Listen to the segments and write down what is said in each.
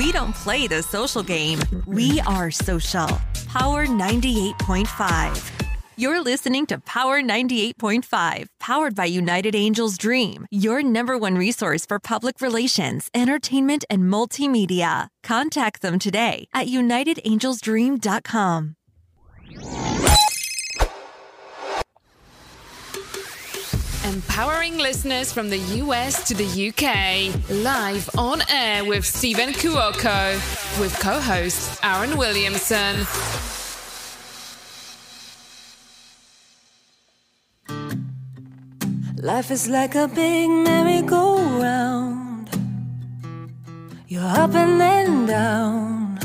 We don't play the social game, we are social. Power 98.5. You're listening to Power 98.5, powered by United Angels Dream, your number one resource for public relations, entertainment, and multimedia. Contact them today at unitedangelsdream.com. Empowering listeners from the US to the UK. Live on air with Stephen Cuoco. With co host Aaron Williamson. Life is like a big merry-go-round. You're up and then down.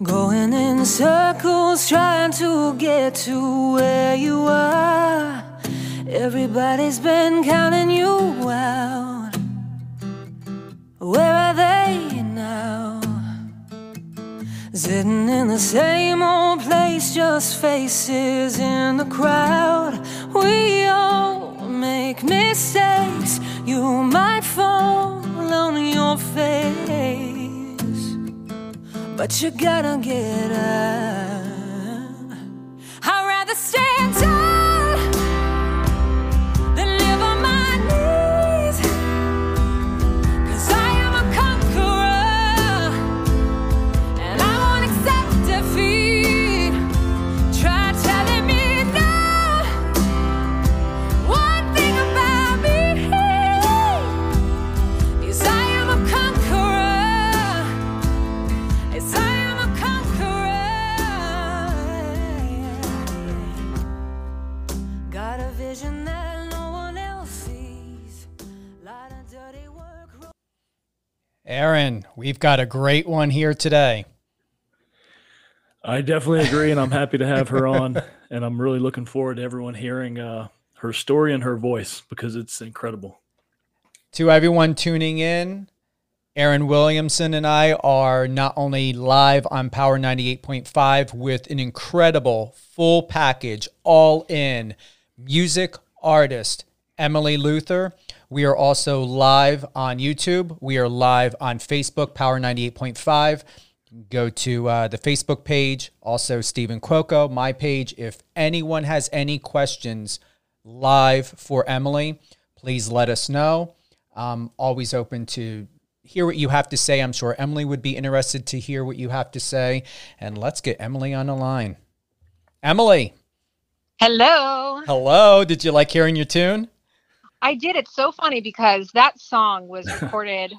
Going in circles, trying to get to where you are. Everybody's been counting you out. Where are they now? Sitting in the same old place, just faces in the crowd. We all make mistakes. You might fall on your face, but you gotta get up. Aaron, we've got a great one here today. I definitely agree, and I'm happy to have her on. And I'm really looking forward to everyone hearing uh, her story and her voice because it's incredible. To everyone tuning in, Aaron Williamson and I are not only live on Power 98.5 with an incredible full package, all in music artist, Emily Luther. We are also live on YouTube. We are live on Facebook, Power 98.5. Go to uh, the Facebook page, also Stephen Cuoco, my page. If anyone has any questions live for Emily, please let us know. I'm always open to hear what you have to say. I'm sure Emily would be interested to hear what you have to say. And let's get Emily on the line. Emily, Hello. hello. Did you like hearing your tune? I did. It's so funny because that song was recorded.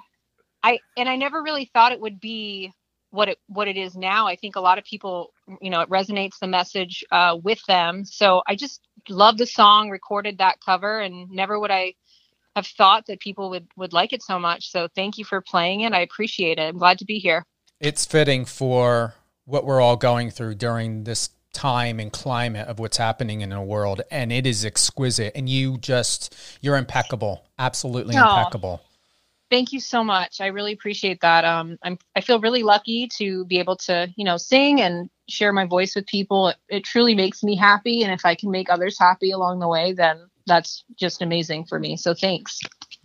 I and I never really thought it would be what it what it is now. I think a lot of people, you know, it resonates the message uh, with them. So I just love the song, recorded that cover, and never would I have thought that people would would like it so much. So thank you for playing it. I appreciate it. I'm glad to be here. It's fitting for what we're all going through during this time and climate of what's happening in the world. And it is exquisite. And you just, you're impeccable. Absolutely Aw. impeccable. Thank you so much. I really appreciate that. Um, I'm I feel really lucky to be able to, you know, sing and share my voice with people. It, it truly makes me happy, and if I can make others happy along the way, then that's just amazing for me. So thanks.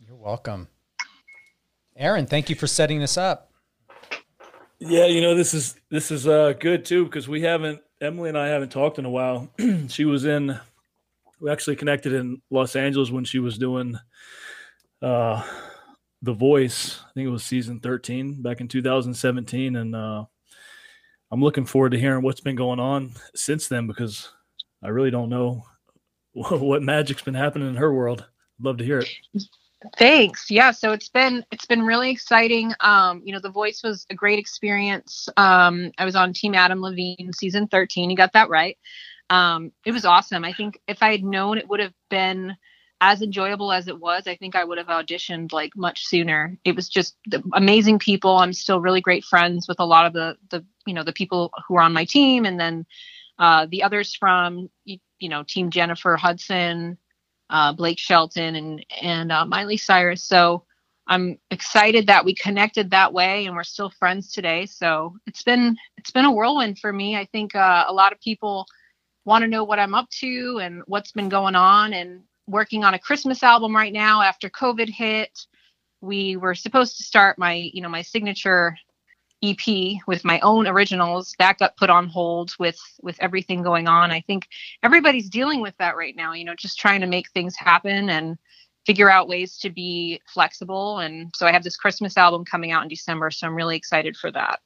You're welcome. Aaron, thank you for setting this up. Yeah, you know this is this is uh, good too because we haven't Emily and I haven't talked in a while. she was in we actually connected in Los Angeles when she was doing uh, The Voice. I think it was season 13 back in 2017 and uh, I'm looking forward to hearing what's been going on since then because I really don't know what magic's been happening in her world. Love to hear it. Thanks. Yeah, so it's been it's been really exciting. Um, you know, The Voice was a great experience. Um, I was on Team Adam Levine season 13. You got that right. Um, it was awesome. I think if I had known it would have been as enjoyable as it was, I think I would have auditioned like much sooner. It was just amazing people. I'm still really great friends with a lot of the the you know the people who are on my team, and then uh, the others from you know Team Jennifer Hudson, uh, Blake Shelton, and and uh, Miley Cyrus. So I'm excited that we connected that way, and we're still friends today. So it's been it's been a whirlwind for me. I think uh, a lot of people want to know what I'm up to and what's been going on, and working on a Christmas album right now after COVID hit. we were supposed to start my, you know, my signature EP with my own originals. That got put on hold with with everything going on. I think everybody's dealing with that right now. You know, just trying to make things happen and figure out ways to be flexible. And so I have this Christmas album coming out in December, so I'm really excited for that.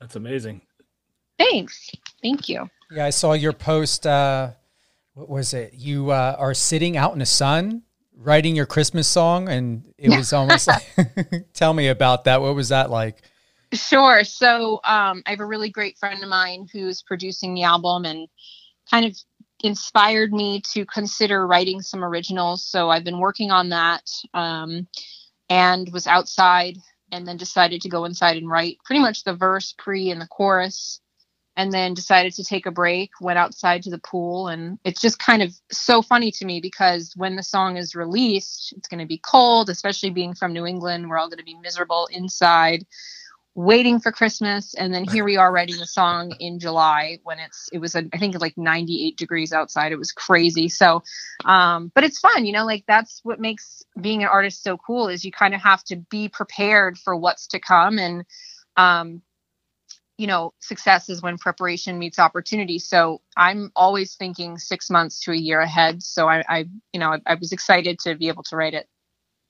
That's amazing. Thanks. Thank you. Yeah, I saw your post. Uh, what was it? You uh, are sitting out in the sun writing your Christmas song, and it was almost like. tell me about that. What was that like? Sure. So um, I have a really great friend of mine who's producing the album and kind of inspired me to consider writing some originals. So I've been working on that um, and was outside and then decided to go inside and write pretty much the verse, pre, and the chorus and then decided to take a break, went outside to the pool. And it's just kind of so funny to me because when the song is released, it's going to be cold, especially being from New England. We're all going to be miserable inside waiting for Christmas. And then here we are writing the song in July when it's, it was, I think like 98 degrees outside. It was crazy. So, um, but it's fun, you know, like that's what makes being an artist so cool is you kind of have to be prepared for what's to come. And, um, you know, success is when preparation meets opportunity. So I'm always thinking six months to a year ahead. So I, I you know, I, I was excited to be able to write it,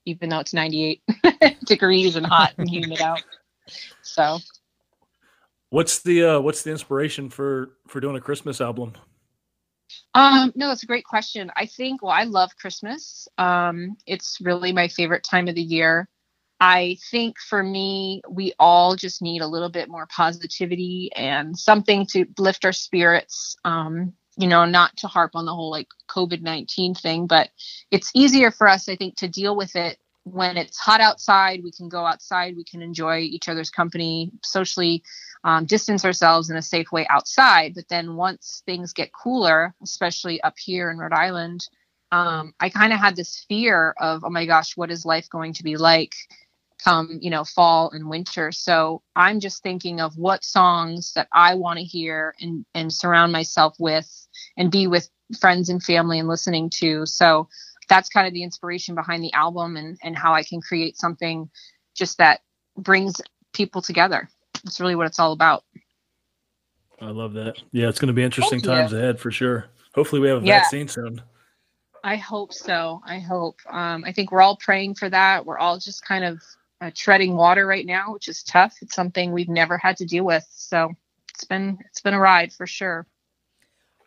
even though it's 98 degrees and hot and humid out. So, what's the uh, what's the inspiration for for doing a Christmas album? Um, no, that's a great question. I think, well, I love Christmas. Um, it's really my favorite time of the year. I think for me, we all just need a little bit more positivity and something to lift our spirits. Um, you know, not to harp on the whole like COVID 19 thing, but it's easier for us, I think, to deal with it when it's hot outside. We can go outside, we can enjoy each other's company, socially um, distance ourselves in a safe way outside. But then once things get cooler, especially up here in Rhode Island, um, I kind of had this fear of, oh my gosh, what is life going to be like? Come you know fall and winter so i'm just thinking of what songs that i want to hear and and surround myself with and be with friends and family and listening to so that's kind of the inspiration behind the album and and how i can create something just that brings people together that's really what it's all about i love that yeah it's going to be interesting times ahead for sure hopefully we have a yeah. vaccine soon I hope so. I hope. Um, I think we're all praying for that. We're all just kind of uh, treading water right now, which is tough. It's something we've never had to deal with, so it's been it's been a ride for sure.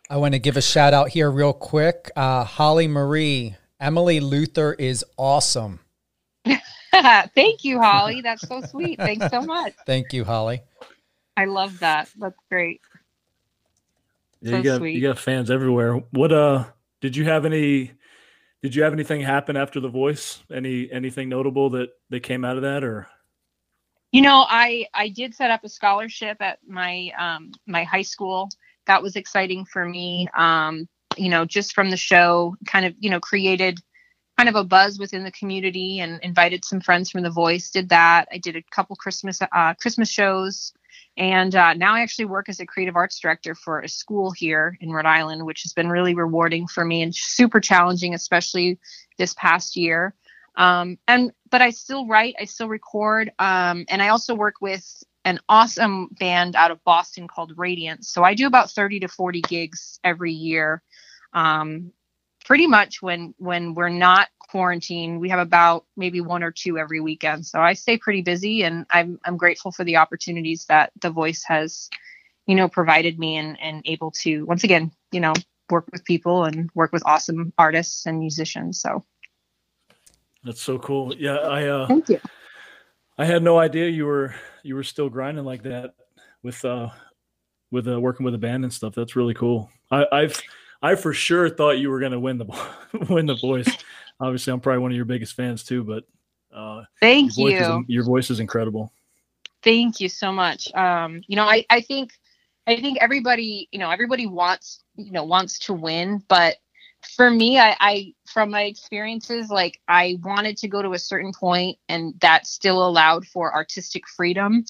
I want to give a shout out here real quick. Uh, Holly Marie, Emily Luther is awesome. Thank you, Holly. That's so sweet. Thanks so much. Thank you, Holly. I love that. That's great. Yeah, so you got sweet. you got fans everywhere. What uh did you have any did you have anything happen after the voice? Any anything notable that that came out of that, or? You know, I I did set up a scholarship at my um, my high school. That was exciting for me. Um, you know, just from the show, kind of you know created kind of a buzz within the community and invited some friends from the voice. Did that. I did a couple Christmas uh, Christmas shows. And uh, now I actually work as a creative arts director for a school here in Rhode Island, which has been really rewarding for me and super challenging, especially this past year. Um, and but I still write, I still record, um, and I also work with an awesome band out of Boston called Radiance. So I do about 30 to 40 gigs every year. Um, pretty much when when we're not quarantined, we have about maybe one or two every weekend. So i stay pretty busy and i'm i'm grateful for the opportunities that the voice has you know provided me and and able to once again you know work with people and work with awesome artists and musicians. So. That's so cool. Yeah i uh thank you. I had no idea you were you were still grinding like that with uh with uh working with a band and stuff. That's really cool. I i've I for sure thought you were going to win the win the voice. Obviously, I'm probably one of your biggest fans too. But uh, thank your you. Is, your voice is incredible. Thank you so much. Um, you know, I I think I think everybody you know everybody wants you know wants to win, but for me, I, I from my experiences, like I wanted to go to a certain point, and that still allowed for artistic freedom.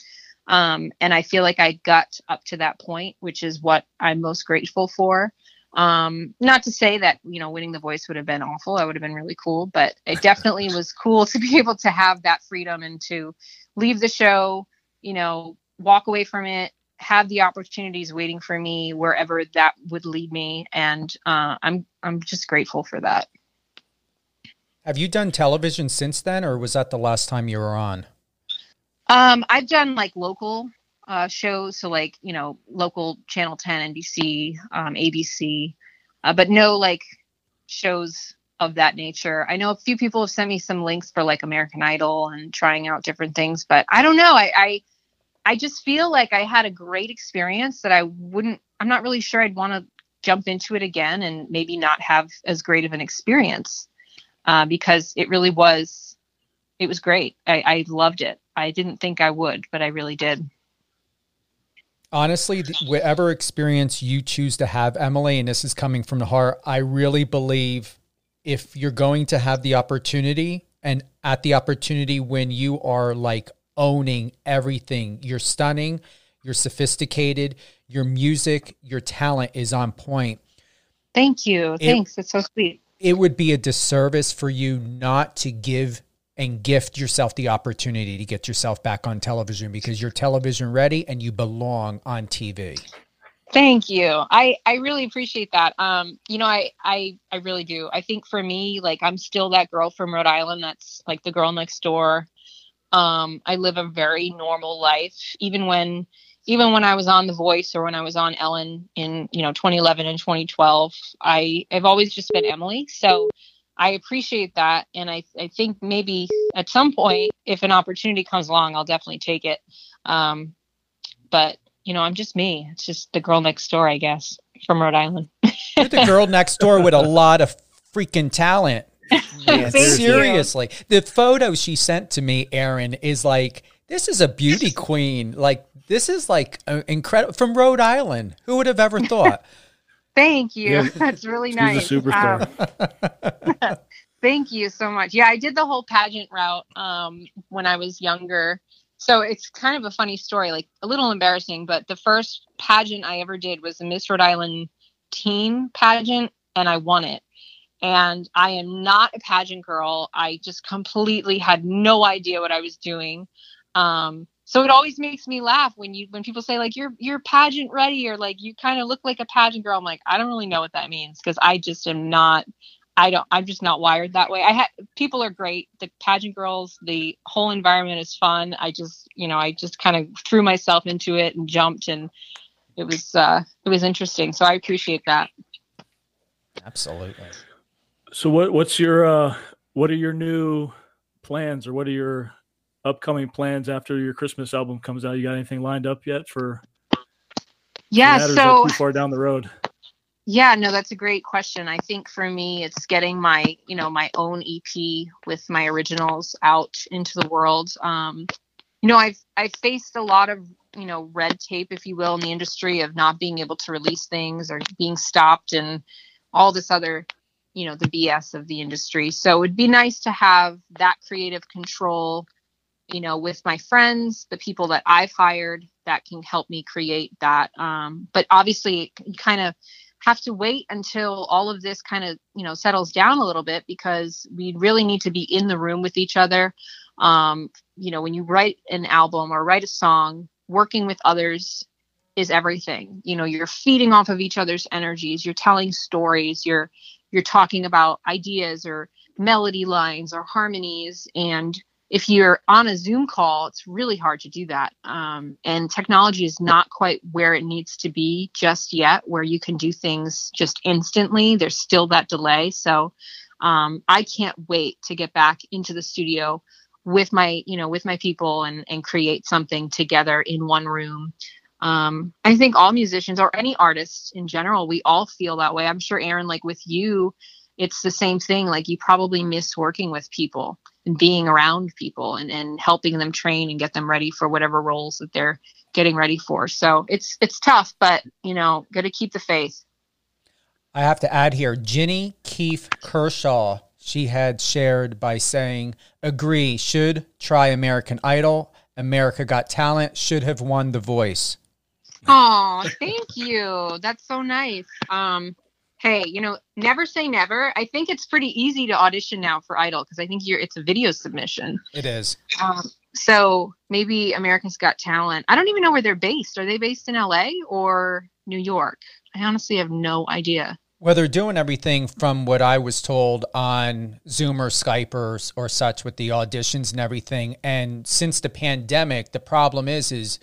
Um, and I feel like I got up to that point, which is what I'm most grateful for. Um, not to say that you know winning the voice would have been awful. That would have been really cool, but it definitely was cool to be able to have that freedom and to leave the show, you know, walk away from it, have the opportunities waiting for me wherever that would lead me, and uh, I'm I'm just grateful for that. Have you done television since then, or was that the last time you were on? Um, I've done like local uh, shows, so like you know local Channel 10, NBC, um, ABC, uh, but no like shows of that nature. I know a few people have sent me some links for like American Idol and trying out different things, but I don't know. I I, I just feel like I had a great experience that I wouldn't. I'm not really sure I'd want to jump into it again and maybe not have as great of an experience uh, because it really was. It was great. I, I loved it. I didn't think I would, but I really did honestly, whatever experience you choose to have, Emily, and this is coming from the heart, I really believe if you're going to have the opportunity and at the opportunity when you are like owning everything, you're stunning, you're sophisticated, your music, your talent is on point. Thank you. It, Thanks. It's so sweet. It would be a disservice for you not to give and gift yourself the opportunity to get yourself back on television because you're television ready and you belong on TV. Thank you. I I really appreciate that. Um, you know, I I I really do. I think for me, like I'm still that girl from Rhode Island that's like the girl next door. Um, I live a very normal life even when even when I was on The Voice or when I was on Ellen in, you know, 2011 and 2012, I I've always just been Emily. So I appreciate that. And I, I think maybe at some point, if an opportunity comes along, I'll definitely take it. Um, but, you know, I'm just me. It's just the girl next door, I guess, from Rhode Island. You're the girl next door with a lot of freaking talent. seriously. The photo she sent to me, Aaron, is like, this is a beauty queen. Like, this is like incredible from Rhode Island. Who would have ever thought? Thank you. Yeah. That's really nice. superstar. Um, thank you so much. Yeah, I did the whole pageant route um, when I was younger. So it's kind of a funny story, like a little embarrassing, but the first pageant I ever did was the Miss Rhode Island teen pageant, and I won it. And I am not a pageant girl. I just completely had no idea what I was doing. Um, so it always makes me laugh when you when people say like you're you're pageant ready or like you kind of look like a pageant girl. I'm like I don't really know what that means because I just am not. I don't. I'm just not wired that way. I had people are great. The pageant girls, the whole environment is fun. I just you know I just kind of threw myself into it and jumped and it was uh it was interesting. So I appreciate that. Absolutely. So what what's your uh what are your new plans or what are your upcoming plans after your Christmas album comes out? You got anything lined up yet for? Yeah, so too far down the road. Yeah, no, that's a great question. I think for me, it's getting my, you know, my own EP with my originals out into the world. Um, you know, I've I've faced a lot of, you know, red tape, if you will, in the industry of not being able to release things or being stopped and all this other, you know, the BS of the industry. So it would be nice to have that creative control you know, with my friends, the people that I've hired that can help me create that. Um, but obviously, you kind of have to wait until all of this kind of, you know, settles down a little bit because we really need to be in the room with each other. Um, you know, when you write an album or write a song, working with others is everything. You know, you're feeding off of each other's energies, you're telling stories, you're you're talking about ideas or melody lines or harmonies and if you're on a Zoom call, it's really hard to do that. Um, and technology is not quite where it needs to be just yet, where you can do things just instantly. There's still that delay. So um, I can't wait to get back into the studio with my, you know, with my people and and create something together in one room. Um, I think all musicians or any artists in general, we all feel that way. I'm sure Aaron, like with you, it's the same thing. Like you probably miss working with people and being around people and, and helping them train and get them ready for whatever roles that they're getting ready for. So it's it's tough, but you know, got to keep the faith. I have to add here, Ginny Keefe Kershaw. She had shared by saying, "Agree. Should try American Idol. America Got Talent. Should have won The Voice." Oh, thank you. That's so nice. Um, hey, you know, never say never. I think it's pretty easy to audition now for Idol because I think you're it's a video submission. It is. Um, so maybe America's Got Talent. I don't even know where they're based. Are they based in LA or New York? I honestly have no idea. Well, they're doing everything from what I was told on Zoom or Skype or, or such with the auditions and everything. And since the pandemic, the problem is is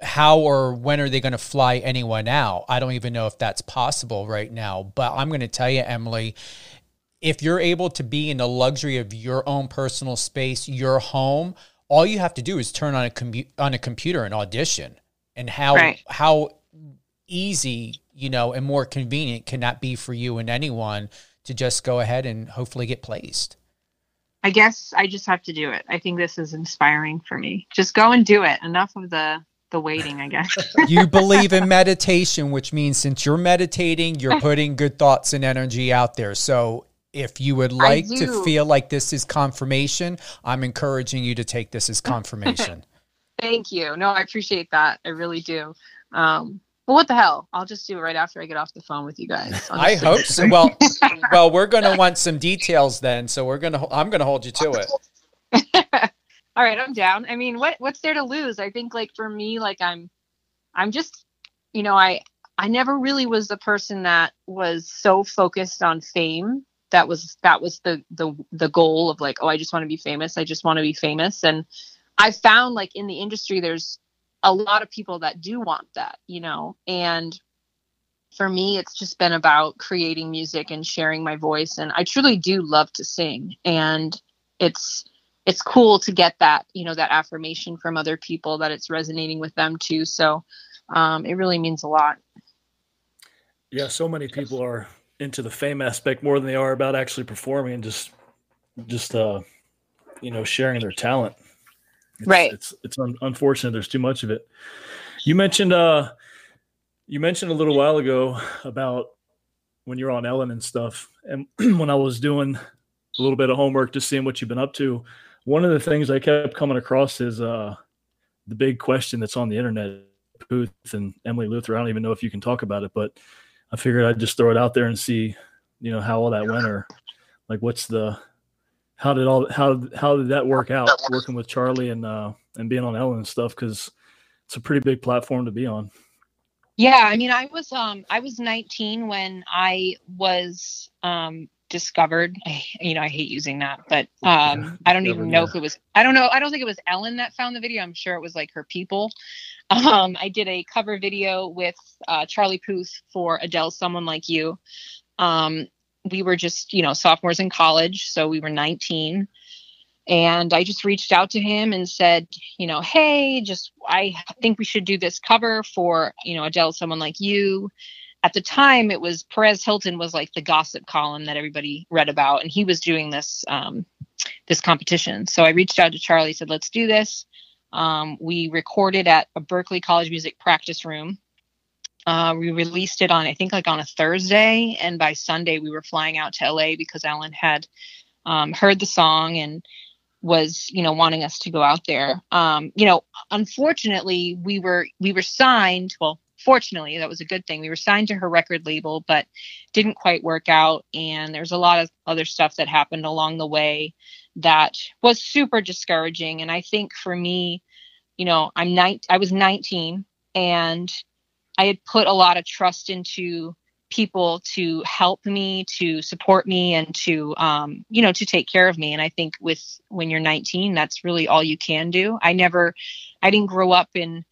how or when are they going to fly anyone out? I don't even know if that's possible right now. But I'm going to tell you, Emily, if you're able to be in the luxury of your own personal space, your home, all you have to do is turn on a commu- on a computer and audition. And how Right. how easy, you know, and more convenient can that be for you and anyone to just go ahead and hopefully get placed. I guess I just have to do it. I think this is inspiring for me. Just go and do it. Enough of the the waiting, I guess. you believe in meditation, which means since you're meditating, you're putting good thoughts and energy out there. So if you would like to feel like this is confirmation, I'm encouraging you to take this as confirmation. Thank you. No, I appreciate that. I really do. Um, but what the hell? I'll just do it right after I get off the phone with you guys. I'll I just- hope so. Well, well, we're going to want some details then. So we're going to, I'm going to hold you to it. All right, I'm down. I mean, what what's there to lose? I think like for me, like I'm I'm just you know, I I never really was the person that was so focused on fame. That was that was the the the goal of like, oh, I just want to be famous. I just want to be famous. And I found like in the industry there's a lot of people that do want that, you know. And for me, it's just been about creating music and sharing my voice. And I truly do love to sing. And it's it's cool to get that you know that affirmation from other people that it's resonating with them too so um, it really means a lot Yeah, so many people are into the fame aspect more than they are about actually performing and just just uh you know sharing their talent. It's, Right. It's it's un- unfortunate there's too much of it. You mentioned uh you mentioned a little while ago about when you're on Ellen and stuff and when I was doing a little bit of homework just seeing what you've been up to, one of the things I kept coming across is uh the big question that's on the internet Puth and Emily Luther. I don't even know if you can talk about it, but I figured I'd just throw it out there and see, you know, how all that went or like what's the how did all how how did that work out working with Charlie and uh and being on Ellen and stuff because it's a pretty big platform to be on. yeah i mean i was um i was 19 when i was um discovered I, you know i hate using that but um i don't even know if it was i don't know i don't think it was ellen that found the video i'm sure it was like her people. Um i did a cover video with uh charlie puth for adele someone like you. Um we were just you know sophomores in college so we were 19 and i just reached out to him and said you know hey just i think we should do this cover for you know adele someone like you at the time it was perez hilton was like the gossip column that everybody read about and he was doing this um, this competition. So i reached out to charlie said let's do this. Um, we recorded at a berklee college music practice room. Uh, we released it on i think like on a thursday and by sunday we were flying out to la because Ellen had um, heard the song and was you know wanting us to go out there. Um you know unfortunately we were we were signed well fortunately that was a good thing. We were signed to her record label but didn't quite work out. And there's a lot of other stuff that happened along the way that was super discouraging. And i think for me you know i'm nine i was 19 and i had put a lot of trust into people to help me to support me and to um, you know to take care of me. And i think with when you're 19 that's really all you can do. I never i didn't grow up in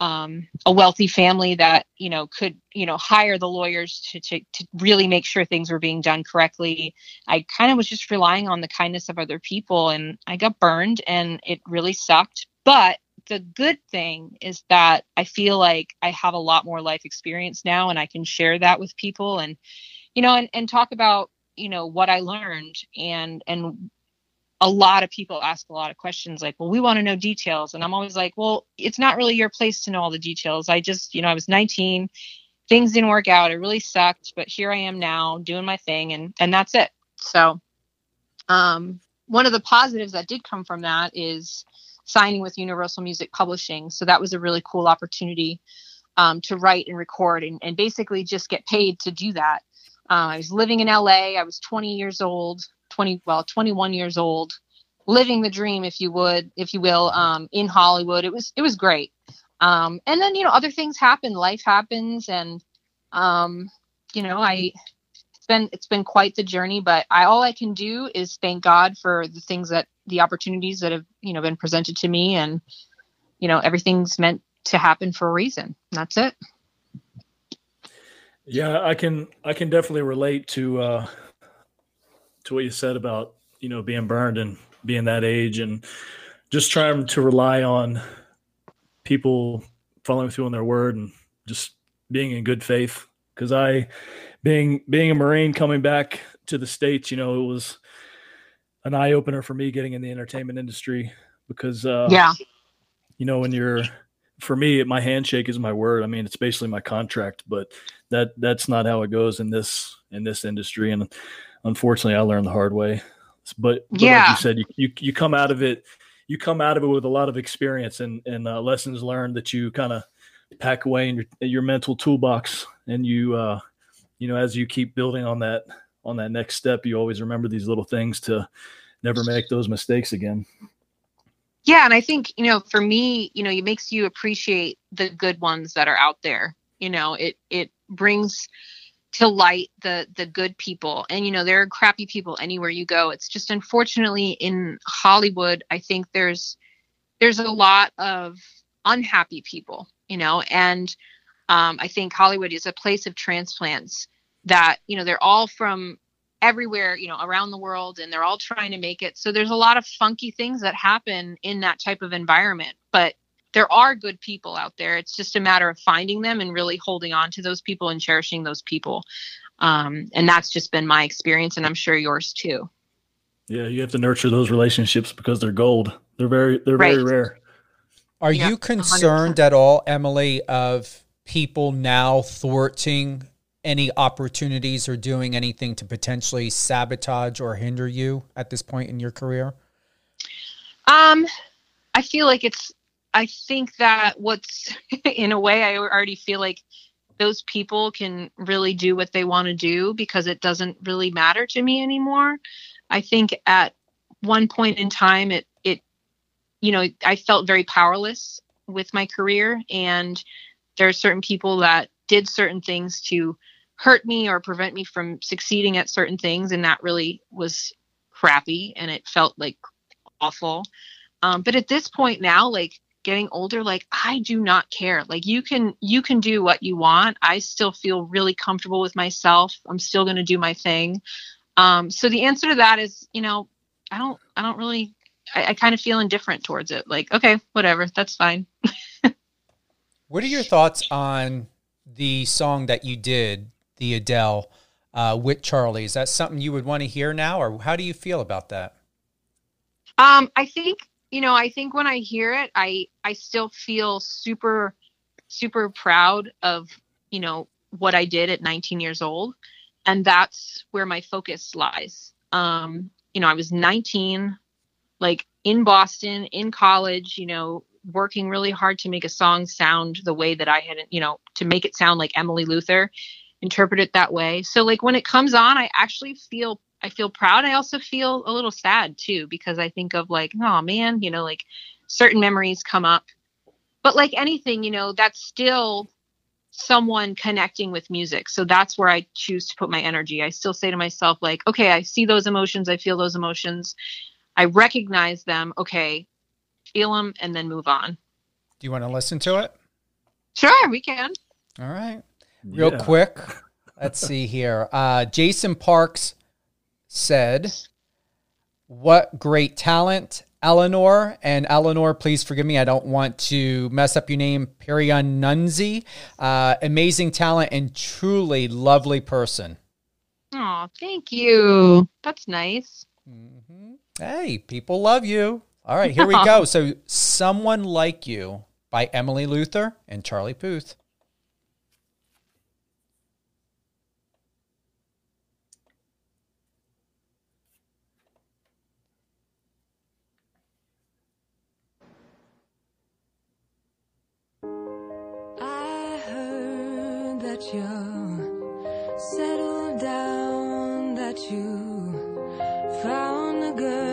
um, a wealthy family that you know could you know hire the lawyers to, to to really make sure things were being done correctly. I kind of was just relying on the kindness of other people and i got burned and it really sucked. But the good thing is that I feel like I have a lot more life experience now and I can share that with people and you know and, and talk about you know what I learned and and a lot of people ask a lot of questions like well we want to know details and I'm always like well it's not really your place to know all the details I just you know I was 19 things didn't work out it really sucked but here I am now doing my thing and and that's it so um one of the positives that did come from that is signing with Universal Music Publishing. So that was a really cool opportunity um, to write and record and, and basically just get paid to do that. Uh, I was living in LA. I was 20 years old, 20 well, 21 years old, living the dream, if you would, if you will, um, in Hollywood. It was it was great. Um, and then you know other things happen. Life happens, and um, you know I it's been it's been quite the journey. But I all I can do is thank God for the things that the opportunities that have you know been presented to me, and you know everything's meant to happen for a reason. That's it. Yeah, I can I can definitely relate to uh to what you said about, you know, being burned and being that age and just trying to rely on people following through on their word and just being in good faith. Because I being being a marine coming back to the states, you know, it was an eye opener for me getting in the entertainment industry because uh Yeah. you know when you're for me my handshake is my word. I mean it's basically my contract but that that's not how it goes in this in this industry. And unfortunately i learned the hard way. But, but Yeah. like you said you, you you come out of it you come out of it with a lot of experience and and uh, lessons learned that you kind of pack away in your, in your mental toolbox and you uh you know as you keep building on that on that next step you always remember these little things to never make those mistakes again. Yeah and i think you know for me you know it makes you appreciate the good ones that are out there. You know it it brings to light the the good people. And you know there are crappy people anywhere you go. It's just unfortunately in hollywood i think there's there's a lot of unhappy people you know? And um, i think hollywood is a place of transplants that you know they're all from everywhere you know around the world and they're all trying to make it. So there's a lot of funky things that happen in that type of environment. But there are good people out there it's just a matter of finding them and really holding on to those people and cherishing those people um, and that's just been my experience and i'm sure yours too Yeah, you have to nurture those relationships because they're gold. They're very they're very rare. Are Yeah, you concerned at all, Emily, of people now thwarting any opportunities or doing anything to potentially sabotage or hinder you at this point in your career? Um, I feel like it's. I think that what's in a way I already feel like those people can really do what they want to do because it doesn't really matter to me anymore. I think at one point in time it it you know I felt very powerless with my career and there are certain people that did certain things to hurt me or prevent me from succeeding at certain things and that really was crappy and it felt like awful um, but at this point now like getting older like i do not care. Like you can you can do what you want. I still feel really comfortable with myself. I'm still going to do my thing. Um, so the answer to that is you know i don't i don't really i, I kind of feel indifferent towards it. Like okay whatever that's fine. What are your thoughts on the song that you did, the Adele, uh, with Charlie? Is that something you would want to hear now, or how do you feel about that? Um, I think you know, I think when I hear it, I I still feel super super proud of you know what I did at 19 years old, and that's where my focus lies. Um, you know, I was 19, like in Boston, in college, you know, working really hard to make a song sound the way that I had, you know, to make it sound like Emily Luther, interpret it that way. So like when it comes on, I actually feel I feel proud. I also feel a little sad too because I think of like, oh man, you know, like certain memories come up. But like anything, you know, that's still someone connecting with music. So that's where I choose to put my energy. I still say to myself like, okay, I see those emotions, I feel those emotions. I recognize them. Okay, feel them and then move on. Do you want to listen to it? Sure, we can. All right. Real Yeah. quick, let's see here. Uh, Jason Parks said, What great talent, Eleanor. And Eleanor, please forgive me. I don't want to mess up your name, Perion Nunzi. Uh, amazing talent and truly lovely person. Oh, thank you. That's nice. mhm Hey, people love you. All right, here we go. So, Someone Like You by Emily Luther and Charlie Puth. that you settled down, that you found a girl.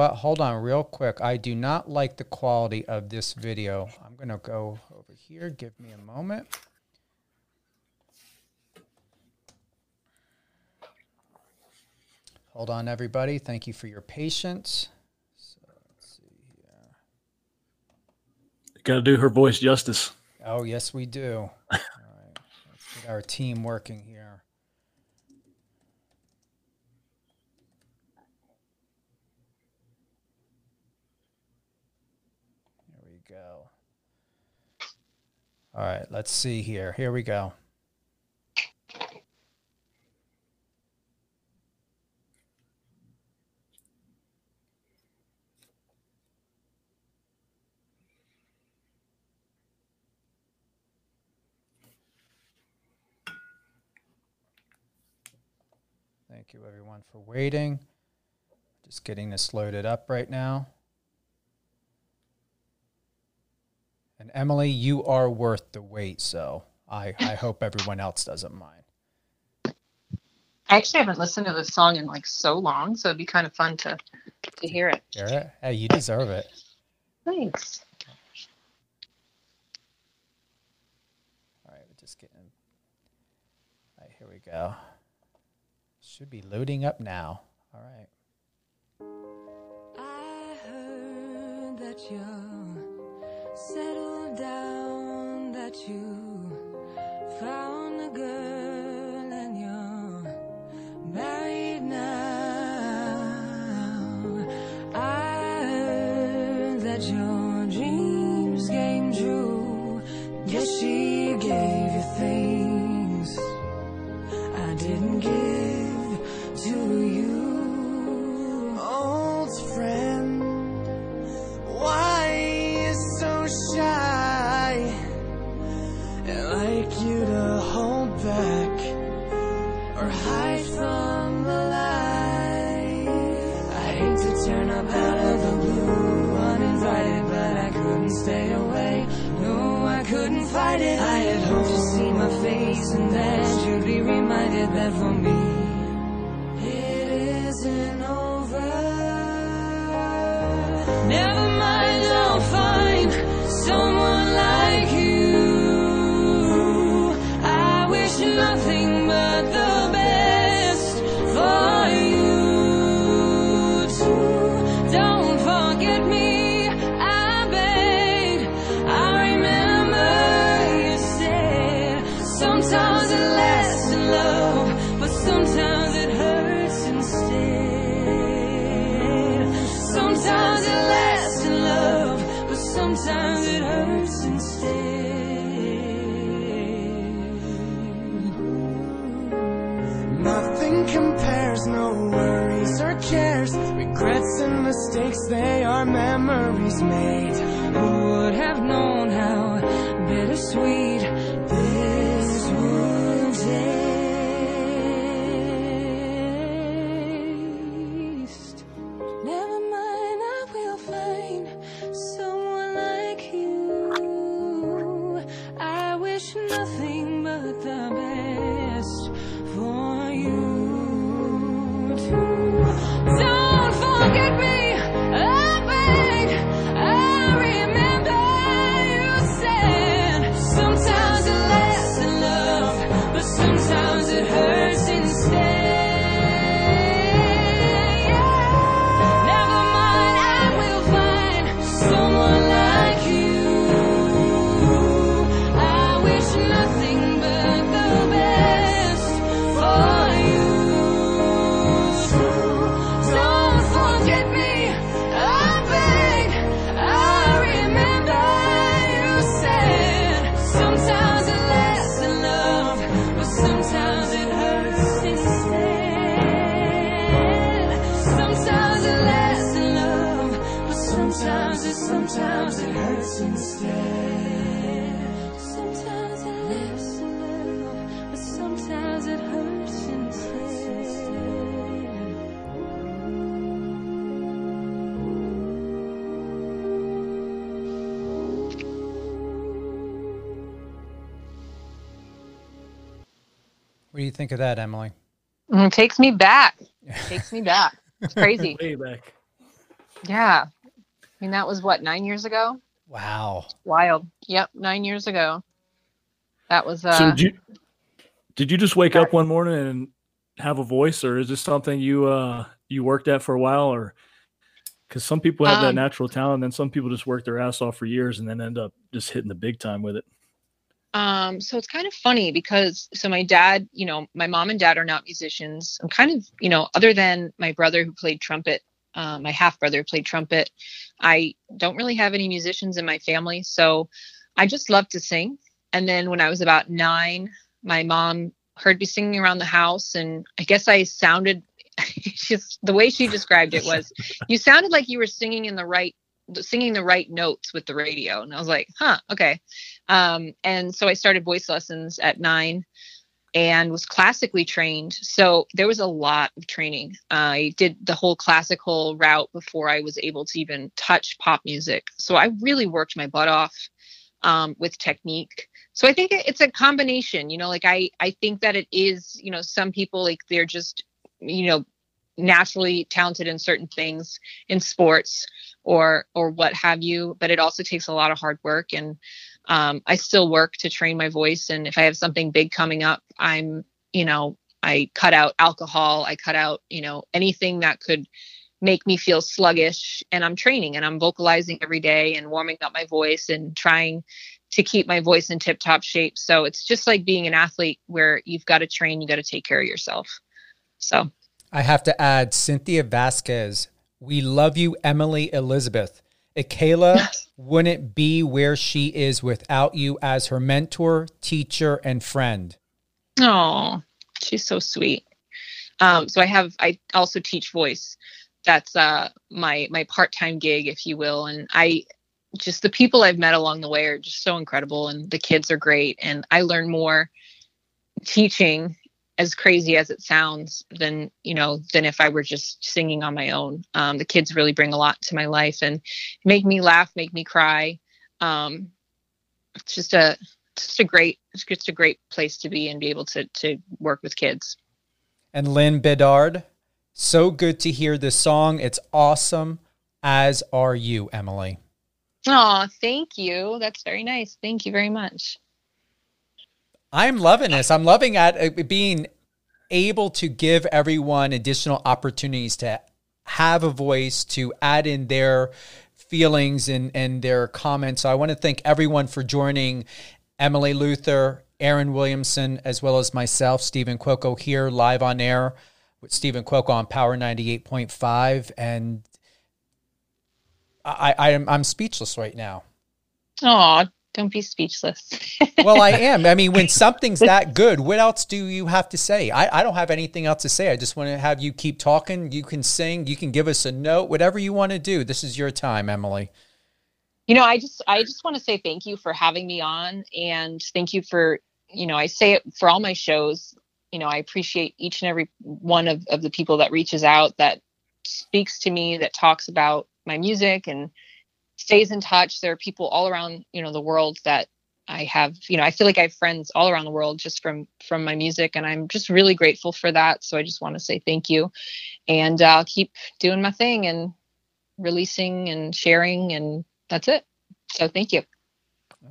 What? Hold on real quick. I do not like the quality of this video. I'm going to go over here. Give me a moment. Hold on, everybody. Thank you for your patience. So let's see here. Got to do her voice justice. Oh, yes, we do. All right. Let's get our team working here. Here we go. All right, let's see here. Here we go. Thank you, everyone, for waiting. Just getting this loaded up right now. And Emily, you are worth the wait, so I, I hope everyone else doesn't mind. I actually haven't listened to this song in like so long, so it'd be kind of fun to to hear it. Hear it? Hey, you deserve it. Thanks. All right, we're just getting. All right, here we go. Should be loading up now. All right. I heard that you're settled down, that you found a girl sometimes it hurts think of that, Emily? Mm, It takes me back. It takes me back. It's crazy. Way back. yeah. I mean, that was what, nine years ago? Wow. Wild. Yep, nine years ago. That was uh so did you did you just wake up one morning and have a voice, or is this something you uh you worked at for a while, or because some people have that Um, natural talent, and then some people just work their ass off for years and then end up just hitting the big time with it. Um, so it's kind of funny because so my dad, you know, my mom and dad are not musicians. I'm kind of, you know, other than my brother who played trumpet, uh, my half brother played trumpet. I don't really have any musicians in my family, so I just love to sing. And then when I was about nine, my mom heard me singing around the house, and I guess I sounded. Just the way she described it was, you sounded like you were singing in the right, singing the right notes with the radio, and I was like, huh, okay. Um, and so I started voice lessons at nine and was classically trained. So there was a lot of training. I did the whole classical route before I was able to even touch pop music. So I really worked my butt off um, with technique. So I think it's a combination, you know, like I, I think that it is, you know, some people like they're just, you know, naturally talented in certain things in sports or, or what have you, but it also takes a lot of hard work and, um, I still work to train my voice. And if I have something big coming up, I'm, you know, I cut out alcohol, I cut out, you know, anything that could make me feel sluggish. And I'm training and I'm vocalizing every day and warming up my voice and trying to keep my voice in tip top shape. So it's just like being an athlete where you've got to train, you got to take care of yourself. So I have to add Cynthia Vasquez. We love you, Emily Elizabeth. Akela wouldn't be where she is without you as her mentor, teacher, and friend. Oh, she's so sweet. Um, so I have I also teach voice. That's uh my my part-time gig, if you will. And I just the people I've met along the way are just so incredible and the kids are great. And I learn more teaching as crazy as it sounds than you know than if I were just singing on my own. Um, the kids really bring a lot to my life and make me laugh, make me cry. Um, it's just a it's just a great it's just a great place to be and be able to to work with kids. And Lynn Bedard, so good to hear this song. It's awesome, as are you, Emily. Oh, thank you. That's very nice. Thank you very much. I'm loving this. I'm loving at uh, being able to give everyone additional opportunities to have a voice, to add in their feelings and, and their comments. So I want to thank everyone for joining Emily Luther, Aaron Williamson, as well as myself, Stephen Cuoco, here live on air with Stephen Cuoco on Power 98.5. And I, I am I'm speechless right now. Oh, don't be speechless. well, I am. I mean, when something's that good, what else do you have to say? I, I don't have anything else to say. I just want to have you keep talking. You can sing, you can give us a note, whatever you want to do. This is your time, Emily. you know, I just I just want to say thank you for having me on and thank you for, you know, I say it for all my shows. You know, I appreciate each and every one of, of the people that reaches out that speaks to me, that talks about my music and stays in touch. There are people all around, you know, the world that I have, you know, I feel like I have friends all around the world just from from my music and I'm just really grateful for that. So I just want to say thank you. And uh, I'll keep doing my thing and releasing and sharing and that's it. So thank you.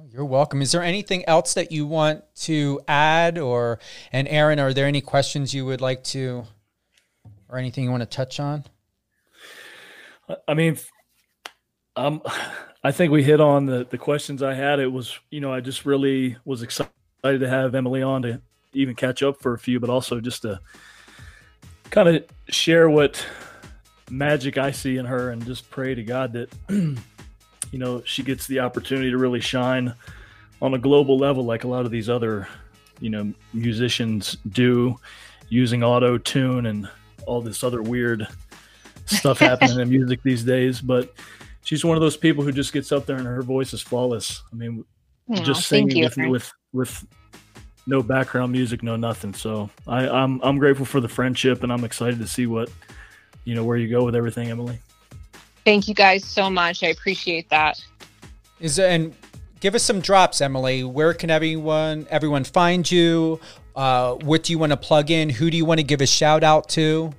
You're welcome. Is there anything else that you want to add or and Aaron, are there any questions you would like to or anything you want to touch on? I mean, um, I think we hit on the the questions I had. It was, you know, I just really was excited to have Emily on to even catch up for a few, but also just to kind of share what magic I see in her, and just pray to God that, you know, she gets the opportunity to really shine on a global level, like a lot of these other, you know, musicians do, using auto tune and all this other weird stuff happening in music these days. But she's one of those people who just gets up there and her voice is flawless. I mean, Aw, just singing you. with, with with no background music, no nothing. So I, I'm I'm grateful for the friendship, and I'm excited to see what you know where you go with everything, Emily. Thank you guys so much. I appreciate that. Is and give us some drops, Emily. Where can everyone everyone find you? Uh, what do you want to plug in? Who do you want to give a shout out to?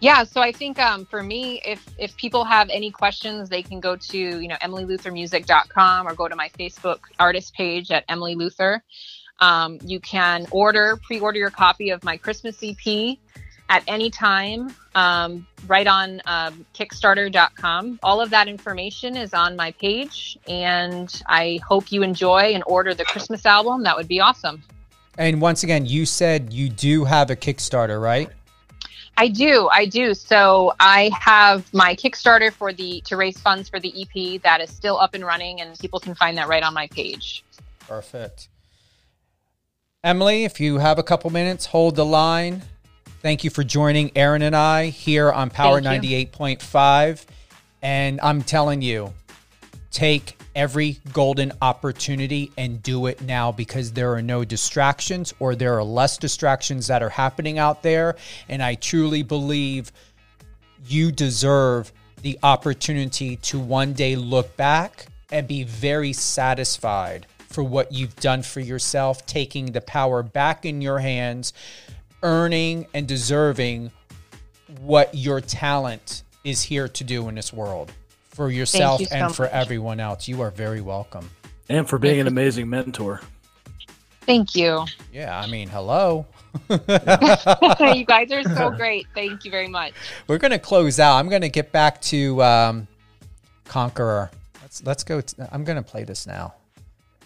Yeah, so I think um, for me, if if people have any questions, they can go to you know emilyluthermusic.com or go to my Facebook artist page at Emily Luther. Um, you can order pre-order your copy of my Christmas EP at any time um, right on um, kickstarter.com all of that information is on my page and i hope you enjoy and order the christmas album that would be awesome And once again, you said you do have a Kickstarter, right? I do, I do. So I have my Kickstarter for the to raise funds for the EP that is still up and running, and people can find that right on my page. Perfect. Emily, if you have a couple minutes, hold the line. Thank you for joining Aaron and I here on Power 98.5. And I'm telling you, take every golden opportunity and do it now because there are no distractions or there are less distractions that are happening out there. And I truly believe you deserve the opportunity to one day look back and be very satisfied for what you've done for yourself, taking the power back in your hands, earning and deserving what your talent is here to do in this world for yourself you so and for much. everyone else. You are very welcome. And for being an amazing mentor. Thank you. Yeah, I mean, hello. you guys are so great. Thank you very much. We're gonna close out. I'm gonna get back to um, Conqueror. Let's let's go. t- I'm gonna play this now.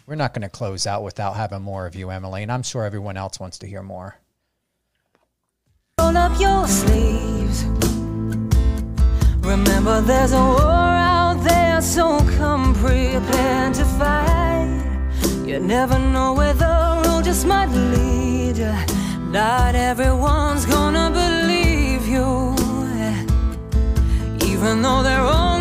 We're not gonna close out without having more of you, Emily, and I'm sure everyone else wants to hear more. Roll up your sleeves. Remember, there's a war out there, so come prepared to fight. You never know where the road just might lead. Not everyone's gonna believe you. Even though they're wrong,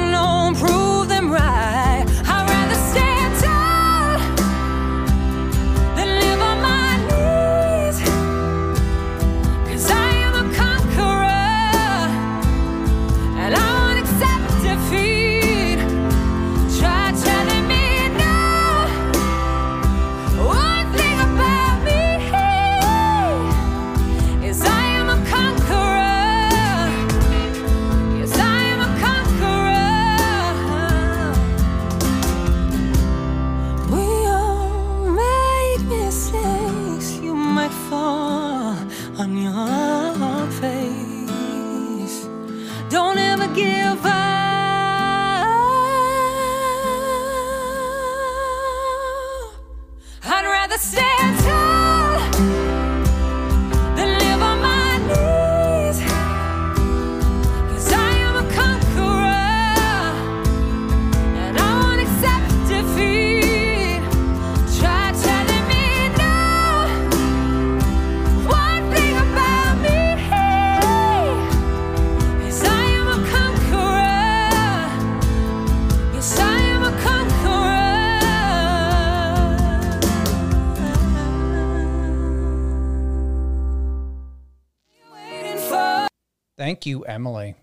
Thank you, Emily.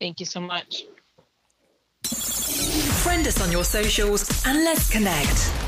Thank you so much. Friend us on your socials and let's connect.